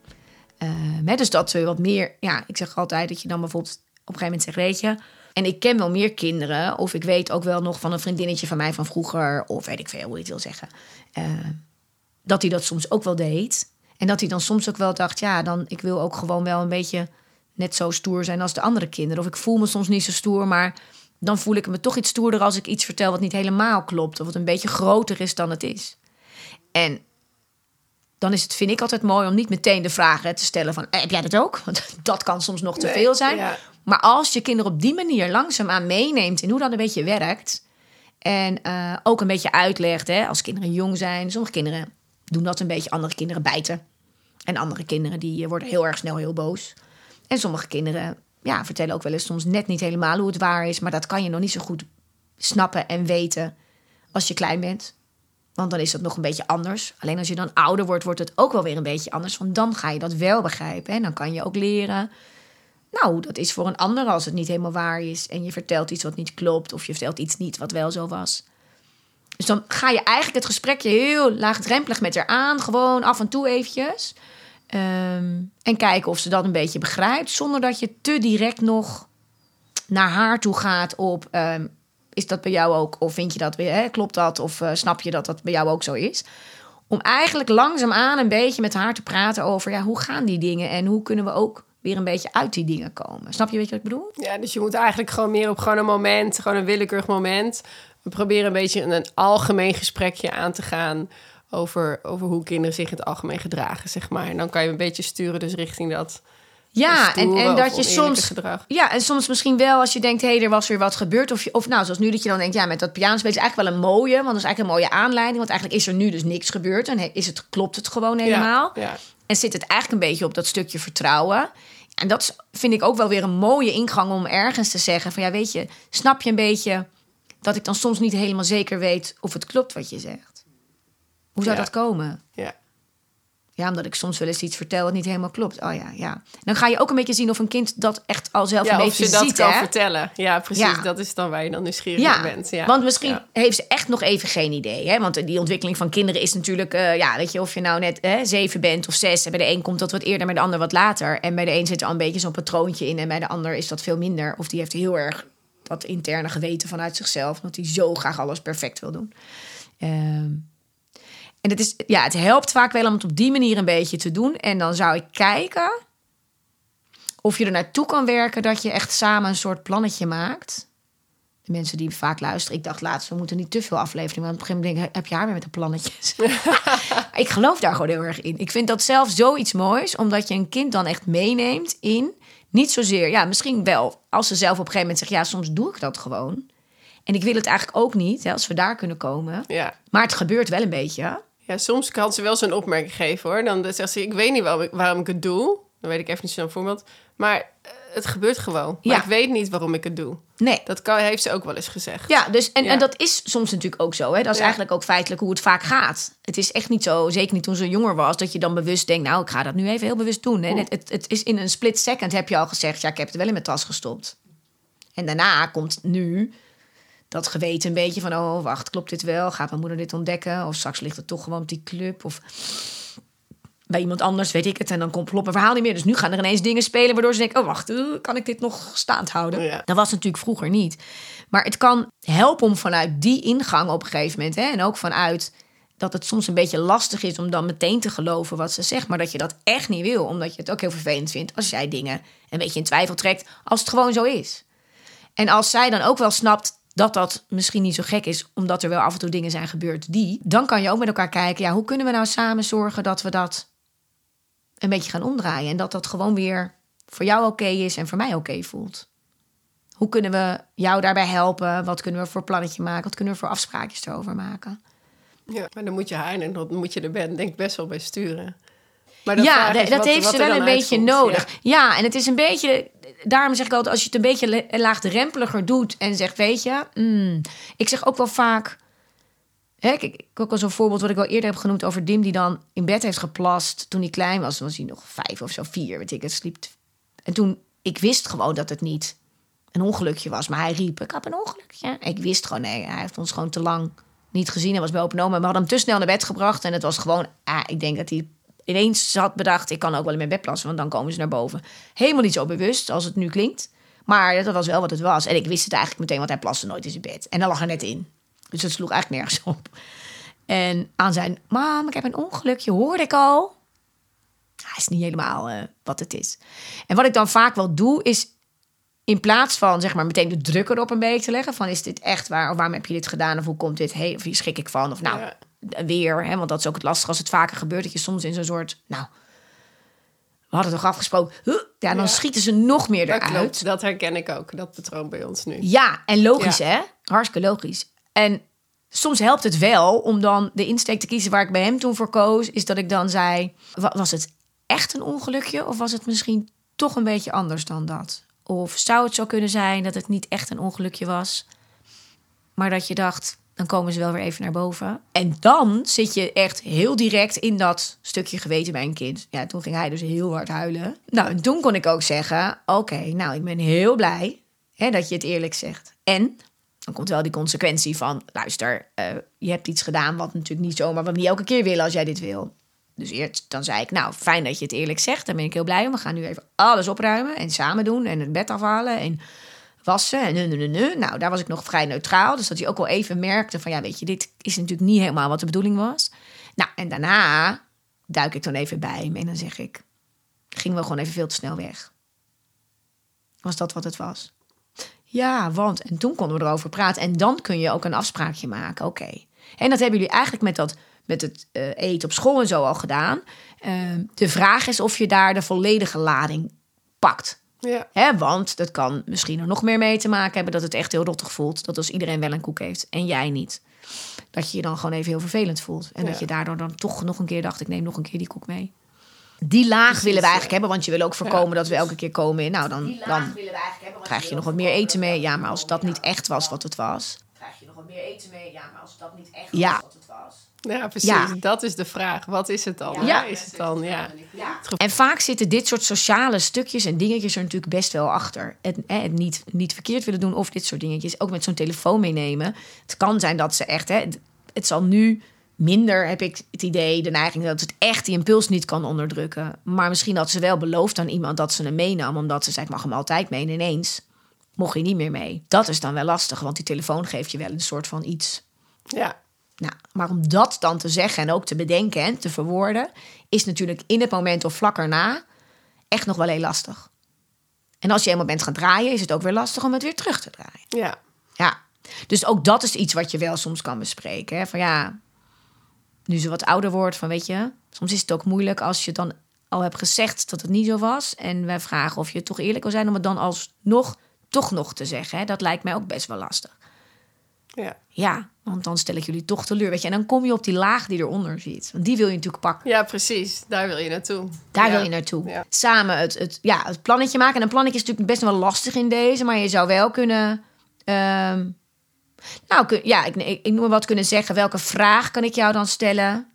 Hè, dus dat we wat meer... Ja, ik zeg altijd dat je dan bijvoorbeeld op een gegeven moment zegt... weet je, en ik ken wel meer kinderen... of ik weet ook wel nog van een vriendinnetje van mij van vroeger... of weet ik veel hoe je het wil zeggen... Ehm, dat hij dat soms ook wel deed. En dat hij dan soms ook wel dacht... ja, dan ik wil ook gewoon wel een beetje net zo stoer zijn als de andere kinderen. Of ik voel me soms niet zo stoer, maar dan voel ik me toch iets stoerder als ik iets vertel wat niet helemaal klopt. Of wat een beetje groter is dan het is. En dan is het, vind ik altijd mooi om niet meteen de vragen te stellen van... "Eh, heb jij dat ook? [laughs] Want dat kan soms nog te veel zijn. ja. Maar als je kinderen op die manier langzaamaan meeneemt... in hoe dat een beetje werkt... en eh, ook een beetje uitlegt, hè, als kinderen jong zijn... sommige kinderen doen dat een beetje, andere kinderen bijten. En andere kinderen die eh, worden heel erg snel heel boos. En sommige kinderen ja, vertellen ook wel eens soms net niet helemaal hoe het waar is... maar dat kan je nog niet zo goed snappen en weten als je klein bent. Want dan is dat nog een beetje anders. Alleen als je dan ouder wordt, wordt het ook wel weer een beetje anders. Want dan ga je dat wel begrijpen. En dan kan je ook leren. Nou, dat is voor een ander als het niet helemaal waar is. En je vertelt iets wat niet klopt. Of je vertelt iets niet wat wel zo was. Dus dan ga je eigenlijk het gesprekje heel laagdrempelig met haar aan. Gewoon af en toe eventjes. Ehm, en kijken of ze dat een beetje begrijpt. Zonder dat je te direct nog naar haar toe gaat op... ehm, is dat bij jou ook? Of vind je dat weer, hè, klopt dat? Of eh, snap je dat dat bij jou ook zo is? Om eigenlijk langzaamaan een beetje met haar te praten over... Ja, hoe gaan die dingen en hoe kunnen we ook weer een beetje uit die dingen komen? Snap je, weet wat ik bedoel? Ja, dus je moet eigenlijk gewoon meer op gewoon een moment, gewoon een willekeurig moment. Proberen een beetje een algemeen gesprekje aan te gaan over, over hoe kinderen zich in het algemeen gedragen, zeg maar. En dan kan je een beetje sturen dus richting dat Ja, en, en dat je soms... gedrag. Ja, en soms misschien wel als je denkt, hé, hey, er was weer wat gebeurd. Of, je, of nou, zoals nu dat je dan denkt, ja, met dat pianospelen is eigenlijk wel een mooie. Want dat is eigenlijk een mooie aanleiding. Want eigenlijk is er nu dus niks gebeurd. En is het, klopt het gewoon helemaal. Ja, ja. En zit het eigenlijk een beetje op dat stukje vertrouwen. En dat vind ik ook wel weer een mooie ingang om ergens te zeggen van... ja, weet je, snap je een beetje dat ik dan soms niet helemaal zeker weet... of het klopt wat je zegt? Hoe zou Ja. dat komen? ja. Ja, omdat ik soms wel eens iets vertel dat niet helemaal klopt. Oh ja, ja. Dan ga je ook een beetje zien of een kind dat echt al zelf Ja, een of beetje je dat ziet, kan hè? vertellen. Ja, precies. Ja. Dat is dan waar je dan nieuwsgierig Ja, bent. Ja. want misschien heeft ze echt nog even geen idee. Hè? Want die ontwikkeling van kinderen is natuurlijk... eh, ja, weet je, of je nou net hè, zeven bent of zes... en bij de een komt dat wat eerder, bij de ander wat later. En bij de een zit er al een beetje zo'n patroontje in... en bij de ander is dat veel minder. Of die heeft heel erg dat interne geweten vanuit zichzelf... dat hij zo graag alles perfect wil doen. Ehm, en het, is, ja, het helpt vaak wel om het op die manier een beetje te doen. En dan zou ik kijken of je er naartoe kan werken... dat je echt samen een soort plannetje maakt... De mensen die vaak luisteren. Ik dacht laatst, we moeten niet te veel afleveringen. Maar op een gegeven moment denk ik, heb je haar weer met de plannetjes? [laughs] ik geloof daar gewoon heel erg in. Ik vind dat zelf zoiets moois. Omdat je een kind dan echt meeneemt in... Niet zozeer, ja, misschien wel. Als ze zelf op een gegeven moment zegt... Ja, soms doe ik dat gewoon. En ik wil het eigenlijk ook niet, hè, als we daar kunnen komen. Ja. Maar het gebeurt wel een beetje. Ja, soms kan ze wel zo'n opmerking geven hoor. Dan zegt ze, ik weet niet waarom ik, waarom ik het doe. Dan weet ik even niet zo'n voorbeeld. Maar eh, het gebeurt gewoon. Maar Ja. ik weet niet waarom ik het doe. Nee. Dat kan, heeft ze ook wel eens gezegd. Ja, dus, en, Ja. en dat is soms natuurlijk ook zo. Hè? Dat is Ja. eigenlijk ook feitelijk hoe het vaak gaat. Het is echt niet zo, zeker niet toen ze jonger was, dat je dan bewust denkt, nou, ik ga dat nu even heel bewust doen. Hè? Het, het, het is in een split second heb je al gezegd, ja, ik heb het wel in mijn tas gestopt. En daarna komt nu dat geweten een beetje van, oh, wacht, klopt dit wel? Gaat mijn moeder dit ontdekken? Of straks ligt het toch gewoon op die club? Of bij iemand anders, weet ik het. En dan komt plop een verhaal niet meer. Dus nu gaan er ineens dingen spelen waardoor ze denken... oh, wacht, eh, kan ik dit nog staand houden? Ja. Dat was natuurlijk vroeger niet. Maar het kan helpen om vanuit die ingang op een gegeven moment... Hè, en ook vanuit dat het soms een beetje lastig is... om dan meteen te geloven wat ze zegt... maar dat je dat echt niet wil. Omdat je het ook heel vervelend vindt als jij dingen een beetje in twijfel trekt... als het gewoon zo is. En als zij dan ook wel snapt dat dat misschien niet zo gek is, omdat er wel af en toe dingen zijn gebeurd die, dan kan je ook met elkaar kijken, ja, hoe kunnen we nou samen zorgen dat we dat een beetje gaan omdraaien en dat dat gewoon weer voor jou oké is en voor mij oké voelt. Hoe kunnen we jou daarbij helpen? Wat kunnen we voor plannetje maken? Wat kunnen we voor afspraakjes erover maken? Ja, maar dan moet je haar en dan moet je er ben, denk best wel bij sturen. Maar de ja, is dat wat- heeft wat ze wel een beetje nodig. Ja. Ja. en het is een beetje... Daarom zeg ik altijd, als je het een beetje laagdrempeliger doet... en zegt, weet je... mm, ik zeg ook wel vaak... Hè, ik ook al zo'n voorbeeld wat ik wel eerder heb genoemd... over Dim die dan in bed heeft geplast toen hij klein was. Toen was hij nog vijf of zo, vier, weet ik het, sliep. En toen, ik wist gewoon dat het niet een ongelukje was. Maar hij riep, ik heb een ongelukje. Ik wist gewoon, nee, hij heeft ons gewoon te lang niet gezien. Hij was bij open oma. We hadden hem te snel naar bed gebracht. En het was gewoon, ah, ik denk dat hij ineens had bedacht... ik kan ook wel in mijn bed plassen, want dan komen ze naar boven. Helemaal niet zo bewust als het nu klinkt. Maar dat was wel wat het was. En ik wist het eigenlijk meteen, want hij plaste nooit in zijn bed. En dan lag er net in. Dus het sloeg eigenlijk nergens op. En aan zijn, mam, ik heb een ongelukje, hoorde ik al. Hij is niet helemaal eh, wat het is. En wat ik dan vaak wel doe, is in plaats van zeg maar meteen de druk erop een beetje te leggen... van is dit echt waar, of waarom heb je dit gedaan... of hoe komt dit, hey, of hier schrik ik van... of nou. Weer, hè, want dat is ook het lastige als het vaker gebeurt... dat je soms in zo'n soort, nou, we hadden toch afgesproken... huh, ja, dan Ja. schieten ze nog meer Dat eruit. klopt, dat herken ik ook, dat patroon bij ons nu. Ja, en logisch Ja. hè? Hartstikke logisch. En soms helpt het wel om dan de insteek te kiezen waar ik bij hem toen voor koos... is dat ik dan zei, wa- was het echt een ongelukje... of was het misschien toch een beetje anders dan dat? Of zou het zo kunnen zijn dat het niet echt een ongelukje was... maar dat je dacht, dan komen ze wel weer even naar boven. En dan zit je echt heel direct in dat stukje geweten bij een kind. Ja, toen ging hij dus heel hard huilen. Nou, en toen kon ik ook zeggen, oké, nou, ik ben heel blij hè, dat je het eerlijk zegt. En Dan komt wel die consequentie van, luister, eh, je hebt iets gedaan wat natuurlijk niet zomaar, wat niet elke keer willen als jij dit wil. Dus eerst dan zei ik, nou, fijn dat je het eerlijk zegt. Daar ben ik heel blij om. We gaan nu even alles opruimen en samen doen en het bed afhalen en wassen en nu, nu, nu. Nou, daar was ik nog vrij neutraal. Dus dat hij ook wel even merkte van, ja, weet je, dit is natuurlijk niet helemaal wat de bedoeling was. Nou, en daarna duik ik dan even bij hem en dan zeg ik, gingen we gewoon even veel te snel weg. Was dat wat het was? Ja, want. En toen konden we erover praten. En dan kun je ook een afspraakje maken. Oké. En dat hebben jullie eigenlijk met, dat, met het eh, eten op school en zo al gedaan. Uh, de vraag is of je daar de volledige lading pakt. Ja. Hè, want dat kan misschien er nog meer mee te maken hebben dat het echt heel rottig voelt. Dat als iedereen wel een koek heeft en jij niet. Dat je je dan gewoon even heel vervelend voelt. En Ja. dat je daardoor dan toch nog een keer dacht: ik neem nog een keer die koek mee. Die laag willen we eigenlijk hebben, want je wil ook voorkomen dat we elke keer komen. in. Nou, dan, dan krijg je nog wat meer eten mee. Ja, maar als dat niet echt was wat het was. Krijg je nog wat meer eten mee? Ja, maar als dat niet echt was wat het was. Ja, precies. Ja. Dat is de vraag. Wat is het dan? Ja. Is het dan, ja. En vaak zitten dit soort sociale stukjes en dingetjes er natuurlijk best wel achter. Het, niet, niet verkeerd willen doen of dit soort dingetjes. Ook met zo'n telefoon meenemen. Het kan zijn dat ze echt... Hè, het, het zal nu minder, heb ik het idee, de neiging... dat het echt die impuls niet kan onderdrukken. Maar misschien had ze wel beloofd aan iemand dat ze hem meenam... omdat ze zei, ik mag hem altijd mee. En ineens mocht hij niet meer mee. Dat is dan wel lastig, want die telefoon geeft je wel een soort van iets... Ja. Nou, maar om dat dan te zeggen en ook te bedenken en te verwoorden, is natuurlijk in het moment of vlak erna echt nog wel heel lastig. En als je eenmaal bent gaan draaien, is het ook weer lastig om het weer terug te draaien. Ja. Ja, dus ook dat is iets wat je wel soms kan bespreken. Hè? Van ja, nu ze wat ouder wordt, van weet je, soms is het ook moeilijk als je dan al hebt gezegd dat het niet zo was. En wij vragen of je toch eerlijk wil zijn om het dan alsnog toch nog te zeggen. Hè? Dat lijkt mij ook best wel lastig. Ja. Ja, want dan stel ik jullie toch teleur. Weet je, en dan kom je op die laag die eronder zit. Want die wil je natuurlijk pakken. ja, precies. Daar wil je naartoe. Daar Ja. wil je naartoe. Ja. Samen het, het, ja, het plannetje maken. En een plannetje is natuurlijk best wel lastig in deze. Maar je zou wel kunnen... ehm, nou, kun, ja, ik, ik, ik noem maar wat kunnen zeggen. Welke vraag kan ik jou dan stellen?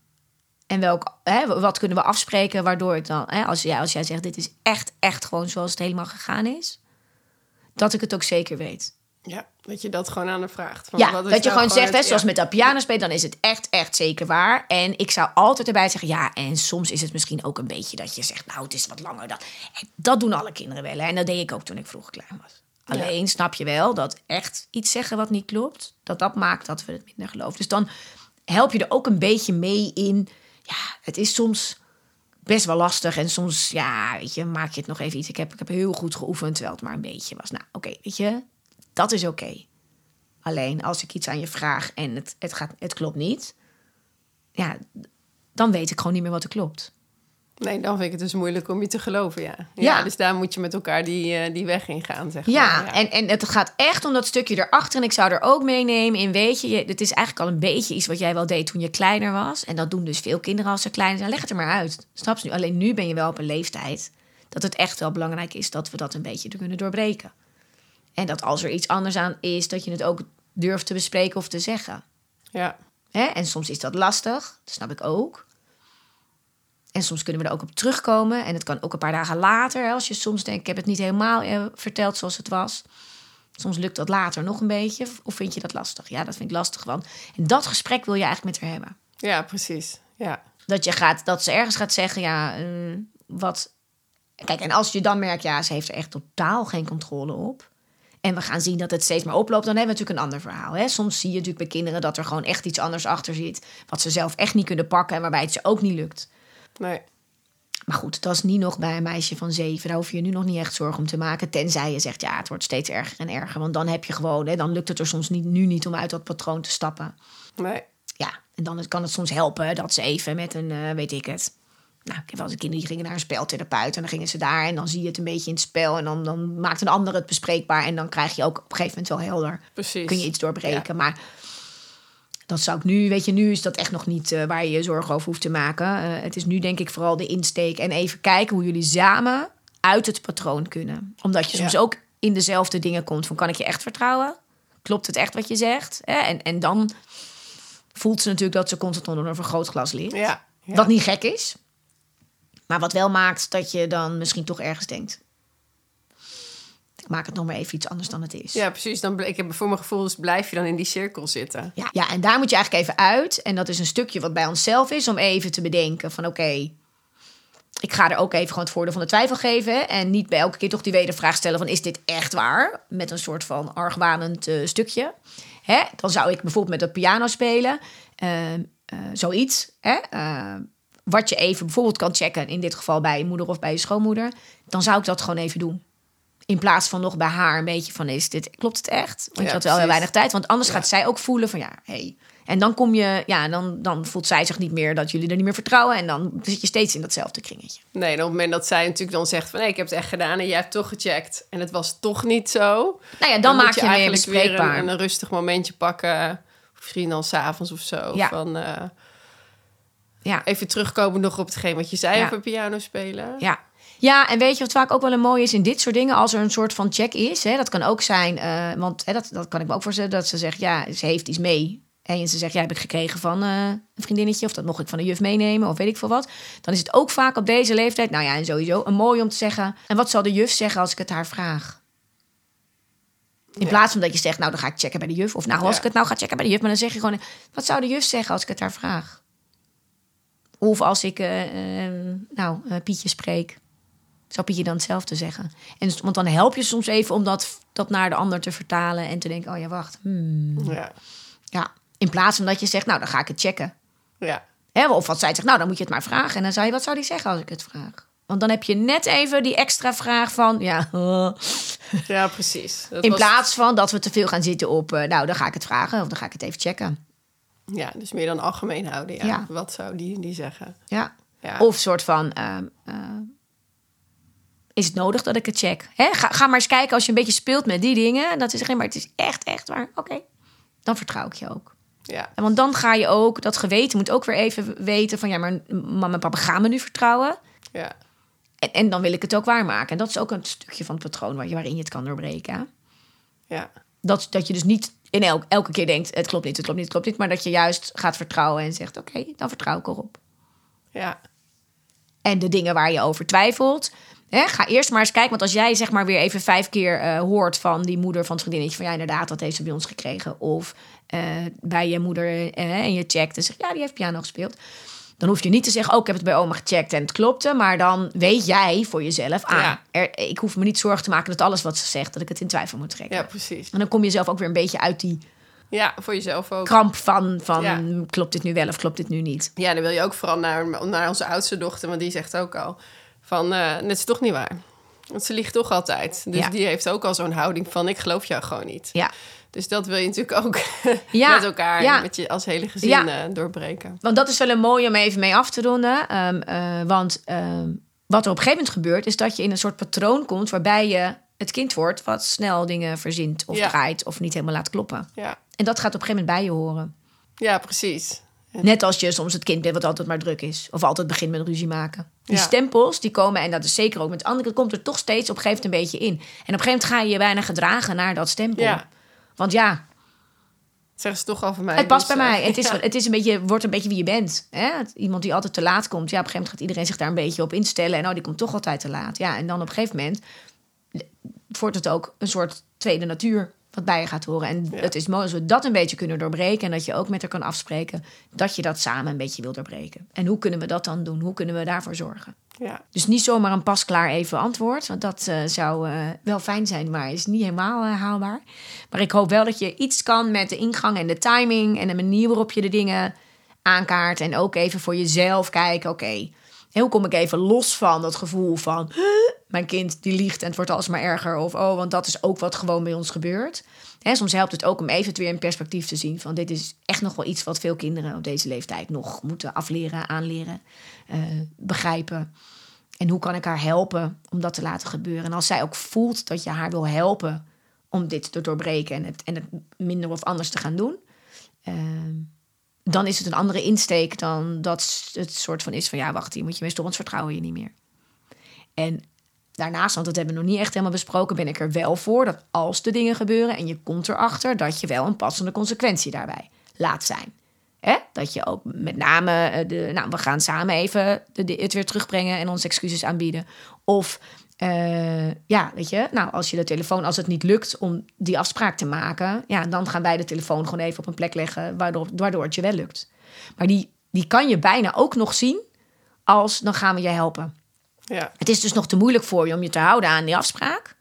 En welk, hè, wat kunnen we afspreken waardoor ik dan... Hè, als, ja, als jij zegt, dit is echt, echt gewoon zoals het helemaal gegaan is. Dat ik het ook zeker weet. Ja, dat je dat gewoon aan de vraagt. Van, Ja, wat is dat je nou gewoon zegt, hè, zoals ja. met dat piano spelen, dan is het echt, echt zeker waar. En ik zou altijd erbij zeggen, ja, en soms is het misschien ook een beetje dat je zegt, nou, het is wat langer dan. En dat doen alle kinderen wel, hè. en dat deed ik ook toen ik vroeger klein was. Alleen snap je wel dat echt iets zeggen wat niet klopt, dat dat maakt dat we het minder geloven. Dus dan help je er ook een beetje mee in, ja, het is soms best wel lastig. En soms, ja, weet je, maak je het nog even iets. Ik heb, ik heb heel goed geoefend, terwijl het maar een beetje was. Nou, oké, weet je, dat is oké. Alleen als ik iets aan je vraag en het, het, gaat, het klopt niet, ja, dan weet ik gewoon niet meer wat er klopt. Nee, dan vind ik het dus moeilijk om je te geloven, ja. Ja, Ja. dus daar moet je met elkaar die, eh, die weg in gaan, zeg Ja, maar. En, en het gaat echt om dat stukje erachter. En ik zou er ook meenemen in, weet je, je, het is eigenlijk al een beetje iets wat jij wel deed toen je kleiner was. En dat doen dus veel kinderen als ze klein zijn. Leg het er maar uit. Snap je nu? Alleen nu ben je wel op een leeftijd dat het echt wel belangrijk is dat we dat een beetje kunnen doorbreken. En dat als er iets anders aan is, dat je het ook durft te bespreken of te zeggen. Ja, Hè? En soms is dat lastig, dat snap ik ook. En soms kunnen we er ook op terugkomen. En het kan ook een paar dagen later. hè, Als je soms denkt, ik heb het niet helemaal eh, verteld zoals het was. Soms lukt dat later nog een beetje. Of vind je dat lastig? Ja, dat vind ik lastig. Want en dat gesprek wil je eigenlijk met haar hebben. ja precies. Ja. Dat, je gaat, dat ze ergens gaat zeggen, ja, eh, wat... Kijk, en als je dan merkt, ja, ze heeft er echt totaal geen controle op. En we gaan zien dat het steeds maar oploopt, dan hebben we natuurlijk een ander verhaal. Hè? Soms zie je natuurlijk bij kinderen dat er gewoon echt iets anders achter zit. Wat ze zelf echt niet kunnen pakken en waarbij het ze ook niet lukt. Nee. Maar goed, dat is niet nog bij een meisje van zeven. Daar hoef je je nu nog niet echt zorgen om te maken. Tenzij je zegt, ja, het wordt steeds erger en erger. Want dan heb je gewoon, hè, dan lukt het er soms niet, nu niet om uit dat patroon te stappen. Nee. Ja, en dan kan het soms helpen dat ze even met een, eh, weet ik het. Nou, ik heb wel eens kinderen die gingen naar een speltherapeut en dan gingen ze daar en dan zie je het een beetje in het spel en dan, dan maakt een ander het bespreekbaar en dan krijg je ook op een gegeven moment wel helder. Precies. Kun je iets doorbreken, maar dat zou ik nu, weet je, nu is dat echt nog niet eh, waar je je zorgen over hoeft te maken. Eh, het is nu denk ik vooral de insteek en even kijken hoe jullie samen uit het patroon kunnen. Omdat je soms Ja. ook in dezelfde dingen komt van kan ik je echt vertrouwen? Klopt het echt wat je zegt? En, en dan voelt ze natuurlijk dat ze constant onder een vergrootglas ligt. Ja. ja. Wat niet gek is. Maar wat wel maakt dat je dan misschien toch ergens denkt. Ik maak het nog maar even iets anders dan het is. Ja, precies. Dan, ik heb voor mijn gevoel dus blijf je dan in die cirkel zitten. Ja, ja, en daar moet je eigenlijk even uit. En dat is een stukje wat bij onszelf is om even te bedenken van oké, ik ga er ook even gewoon het voordeel van de twijfel geven. En niet bij elke keer toch die wedervraag stellen van is dit echt waar? Met een soort van argwanend eh, stukje. Hè? Dan zou ik bijvoorbeeld met het piano spelen. eh, eh, zoiets. Hè? Wat je even bijvoorbeeld kan checken. In dit geval bij je moeder of bij je schoonmoeder. Dan zou ik dat gewoon even doen. In plaats van nog bij haar een beetje van is dit, klopt het echt? Want Ja, je had wel heel weinig tijd. Want anders Ja. gaat zij ook voelen van ja, hey. En dan kom je, ja, dan, dan voelt zij zich niet meer dat jullie er niet meer vertrouwen. En dan zit je steeds in datzelfde kringetje. Nee, en op het moment dat zij natuurlijk dan zegt van... nee, ik heb het echt gedaan en jij hebt toch gecheckt... en het was toch niet zo... Nou ja, dan, maak je, weer eigenlijk weer een, een rustig momentje pakken... misschien dan s'avonds of zo. Ja. Van, eh, ja. even terugkomen nog op hetgeen wat je zei Ja. over piano spelen. Ja. ja, en weet je wat vaak ook wel een mooi is in dit soort dingen? Als er een soort van check is. Hè, dat kan ook zijn, eh, want hè, dat, dat kan ik me ook voorstellen. Dat ze zegt, ja, ze heeft iets mee. En ze zegt, ja, heb ik gekregen van eh, een vriendinnetje. Of dat mocht ik van de juf meenemen. Of weet ik veel wat. Dan is het ook vaak op deze leeftijd. Nou ja, en sowieso een mooi om te zeggen. En wat zal de juf zeggen als ik het haar vraag? In Ja. plaats van dat je zegt, nou dan ga ik checken bij de juf. Of nou, als Ja. ik het nou ga checken bij de juf. Maar dan zeg je gewoon, wat zou de juf zeggen als ik het haar vraag? Of als ik, eh, eh, nou, eh, Pietje spreek. Zou Pietje dan hetzelfde zeggen? En, want dan help je soms even om dat, dat naar de ander te vertalen. En te denken, oh ja, wacht. hmm. Ja. Ja, in plaats van dat je zegt, nou, dan ga ik het checken. ja. Hè, of wat zij zegt, nou, dan moet je het maar vragen. En dan zou je, wat zou die zeggen als ik het vraag? Want dan heb je net even die extra vraag van, ja... [laughs] Ja, precies. Dat in was- plaats van dat we te veel gaan zitten op, eh, nou, dan ga ik het vragen. Of dan ga ik het even checken. Ja, dus meer dan algemeen houden. Ja. Ja. Wat zou die, die zeggen? Ja. Ja. Of soort van, ehm, eh, is het nodig dat ik het check? Hè? Ga, ga maar eens kijken als je een beetje speelt met die dingen. Dat is geen, maar het is echt, echt waar. Oké, dan vertrouw ik je ook. ja. En Want dan ga je ook, dat geweten moet ook weer even weten van... ja, maar mama en papa gaan me nu vertrouwen. Ja. En, en dan wil ik het ook waarmaken. En dat is ook een stukje van het patroon waar je, waarin je het kan doorbreken. hè? Ja. Dat, dat je dus niet in elk, elke keer denkt... het klopt niet, het klopt niet, het klopt niet. Maar dat je juist gaat vertrouwen en zegt... oké, dan vertrouw ik erop. Ja. En de dingen waar je over twijfelt... Hè, ga eerst maar eens kijken. Want als jij zeg maar weer even vijf keer eh, hoort van die moeder van het vriendinnetje... van ja, inderdaad, dat heeft ze bij ons gekregen. Of eh, bij je moeder eh, en je checkt en zegt... ja, die heeft piano gespeeld. Dan hoef je niet te zeggen, oh, ik heb het bij oma gecheckt en het klopte. Maar dan weet jij voor jezelf... ah, Ja. er, ik hoef me niet zorgen te maken dat alles wat ze zegt... dat ik het in twijfel moet trekken. ja, precies. En dan kom je zelf ook weer een beetje uit die Ja, voor jezelf ook. kramp van... van Ja. klopt dit nu wel of klopt dit nu niet? Ja, dan wil je ook vooral naar, naar onze oudste dochter, want die zegt ook al van, het is toch niet waar. Want ze liegt toch altijd. Dus Ja. die heeft ook al zo'n houding van, ik geloof jou gewoon niet. Ja, Dus dat wil je natuurlijk ook [laughs] Ja, met elkaar, ja. met je als hele gezin Ja. eh, doorbreken. Want dat is wel een mooie om even mee af te ronden. Ehm, eh, want ehm, wat er op een gegeven moment gebeurt, is dat je in een soort patroon komt waarbij je het kind wordt wat snel dingen verzint of draait of niet helemaal laat kloppen. Ja, En dat gaat op een gegeven moment bij je horen. ja precies. Net als je soms het kind bent wat altijd maar druk is. Of altijd begint met ruzie maken. Die Ja. stempels die komen, en dat is zeker ook met anderen, komt er toch steeds op een gegeven moment een beetje in. En op een gegeven moment ga je je bijna gedragen naar dat stempel. Ja. Want ja, zeggen ze toch al van mij. Het past dus, bij eh, mij. Het, [laughs] is, ja. het is een beetje, wordt een beetje wie je bent. Hè? Iemand die altijd te laat komt. Ja, op een gegeven moment gaat iedereen zich daar een beetje op instellen. En oh, die komt toch altijd te laat. Ja, en dan op een gegeven moment wordt het ook een soort tweede natuur wat bij je gaat horen. En Ja. het is mooi als we dat een beetje kunnen doorbreken. En dat je ook met haar kan afspreken dat je dat samen een beetje wil doorbreken. En hoe kunnen we dat dan doen? Hoe kunnen we daarvoor zorgen? Ja. Dus niet zomaar een pasklaar even antwoord. Want dat eh, zou eh, wel fijn zijn, maar is niet helemaal eh, haalbaar. Maar ik hoop wel dat je iets kan met de ingang en de timing en de manier waarop je de dingen aankaart. En ook even voor jezelf kijken, oké, hoe kom ik even los van dat gevoel van... "Huh, mijn kind die liegt en het wordt alsmaar erger. Of oh, want dat is ook wat gewoon bij ons gebeurt. Hè, soms helpt het ook om even weer in perspectief te zien. Van dit is echt nog wel iets wat veel kinderen op deze leeftijd nog moeten afleren, aanleren, begrijpen. En hoe kan ik haar helpen om dat te laten gebeuren? En als zij ook voelt dat je haar wil helpen om dit te doorbreken en het, en het minder of anders te gaan doen, ehm, dan is het een andere insteek dan dat het soort van is van ja, wacht, hier moet je mee stoppen, want vertrouwen je niet meer. En daarnaast, want dat hebben we nog niet echt helemaal besproken, ben ik er wel voor dat als de dingen gebeuren en je komt erachter, dat je wel een passende consequentie daarbij laat zijn. Hè? Dat je ook met name, eh, de, nou, we gaan samen even de, de- het weer terugbrengen en onze excuses aanbieden. Of Eh, ja, weet je, nou, als je de telefoon, als het niet lukt om die afspraak te maken, ja, dan gaan wij de telefoon gewoon even op een plek leggen, waardoor, waardoor het je wel lukt. Maar die, die kan je bijna ook nog zien als dan gaan we je helpen. Ja. Het is dus nog te moeilijk voor je om je te houden aan die afspraak.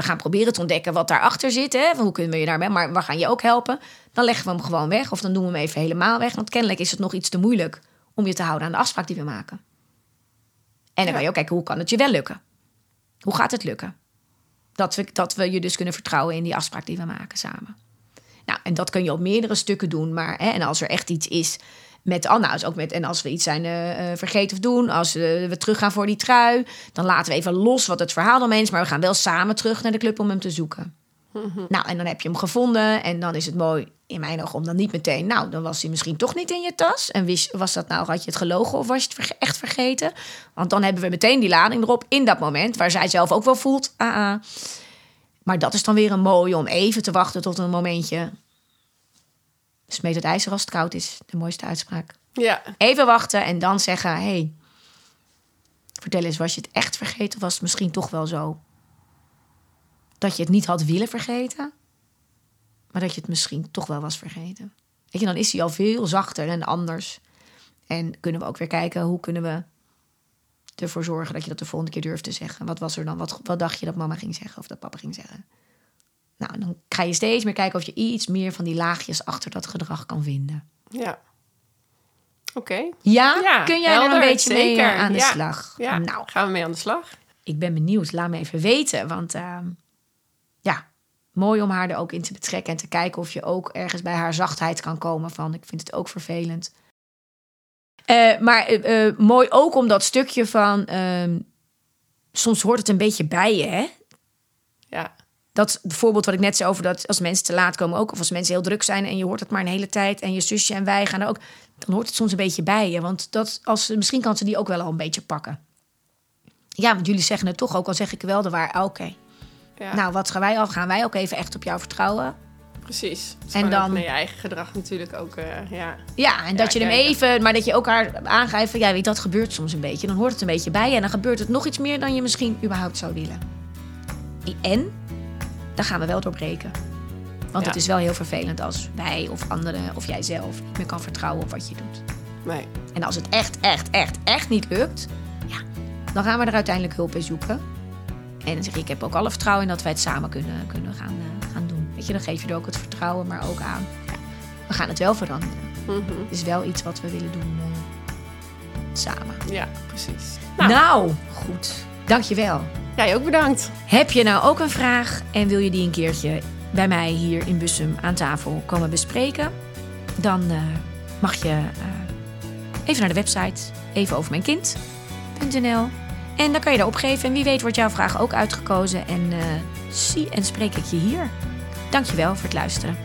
We gaan proberen te ontdekken wat daarachter zit. Hè? Hoe kunnen we je daarbij? Maar we gaan je ook helpen. Dan leggen we hem gewoon weg. Of dan doen we hem even helemaal weg. Want kennelijk is het nog iets te moeilijk om je te houden aan de afspraak die we maken. En dan Ja. kan je ook kijken hoe kan het je wel lukken. Hoe gaat het lukken? Dat we, dat we je dus kunnen vertrouwen in die afspraak die we maken samen. Nou, en dat kun je op meerdere stukken doen. Maar, hè, en als er echt iets is met Anna's, ook met, en als we iets zijn eh, eh, vergeten of doen, als eh, we teruggaan voor die trui, dan laten we even los wat het verhaal dan is. Maar we gaan wel samen terug naar de club om hem te zoeken. Nou, en dan heb je hem gevonden. En dan is het mooi, in mijn ogen, om dan niet meteen... Nou, dan was hij misschien toch niet in je tas. En wist, was dat nou, had je het gelogen of was je het verge- echt vergeten? Want dan hebben we meteen die lading erop in dat moment... waar zij zelf ook wel voelt, ah, ah. Maar dat is dan weer een mooie om even te wachten tot een momentje... Smeet het ijzer als het koud is, de mooiste uitspraak. Ja. Even wachten en dan zeggen: hey, vertel eens, was je het echt vergeten of was het misschien toch wel zo? Dat je het niet had willen vergeten, maar dat je het misschien toch wel was vergeten. Weet je, dan is hij al veel zachter en anders. En kunnen we ook weer kijken hoe kunnen we ervoor zorgen dat je dat de volgende keer durft te zeggen. Wat was er dan? Wat, wat dacht je dat mama ging zeggen of dat papa ging zeggen? Nou, dan ga je steeds meer kijken of je iets meer van die laagjes achter dat gedrag kan vinden. Ja. Oké. Ja, Ja, kun jij er helder, een beetje mee zeker. eh, aan de Ja. slag? Ja. Nou, Gaan we mee aan de slag? ik ben benieuwd. Laat me even weten. Want ehm, ja, mooi om haar er ook in te betrekken en te kijken of je ook ergens bij haar zachtheid kan komen van ik vind het ook vervelend. Eh, maar eh, mooi ook om dat stukje van ehm, soms hoort het een beetje bij je, hè? Ja. Dat voorbeeld wat ik net zei over dat als mensen te laat komen ook, of als mensen heel druk zijn en je hoort het maar een hele tijd en je zusje en wij gaan er ook, dan hoort het soms een beetje bij je. Want dat, als, misschien kan ze die ook wel al een beetje pakken. Ja, want jullie zeggen het toch ook, al zeg ik wel de waar. ah, Oké, ja. nou wat gaan wij al? Gaan wij ook even echt op jou vertrouwen? precies. En dan- naar je eigen gedrag natuurlijk ook. eh, ja. Ja, en dat Ja, je hem even, maar dat je ook haar aangeeft van ja, weet dat gebeurt soms een beetje. Dan hoort het een beetje bij je en dan gebeurt het nog iets meer dan je misschien überhaupt zou willen. En dan gaan we wel doorbreken. Want Ja. het is wel heel vervelend als wij of anderen of jij zelf niet meer kan vertrouwen op wat je doet. Nee. En als het echt, echt, echt, echt niet lukt, ja, dan gaan we er uiteindelijk hulp bij zoeken. En dan zeg ik, ik heb ook alle vertrouwen in dat wij het samen kunnen, kunnen gaan, eh, gaan doen. Weet je, dan geef je er ook het vertrouwen, maar ook aan. Ja, we gaan het wel veranderen. Mhm. Het is wel iets wat we willen doen eh, samen. Ja, precies. Nou, Nou. goed. Dankjewel. Jij ook bedankt. Heb je nou ook een vraag en wil je die een keertje bij mij hier in Bussum aan tafel komen bespreken? Dan eh, mag je eh, even naar de website evenovermijnkind.nl en dan kan je daar opgeven. En wie weet wordt jouw vraag ook uitgekozen en eh, zie en spreek ik je hier. Dankjewel voor het luisteren.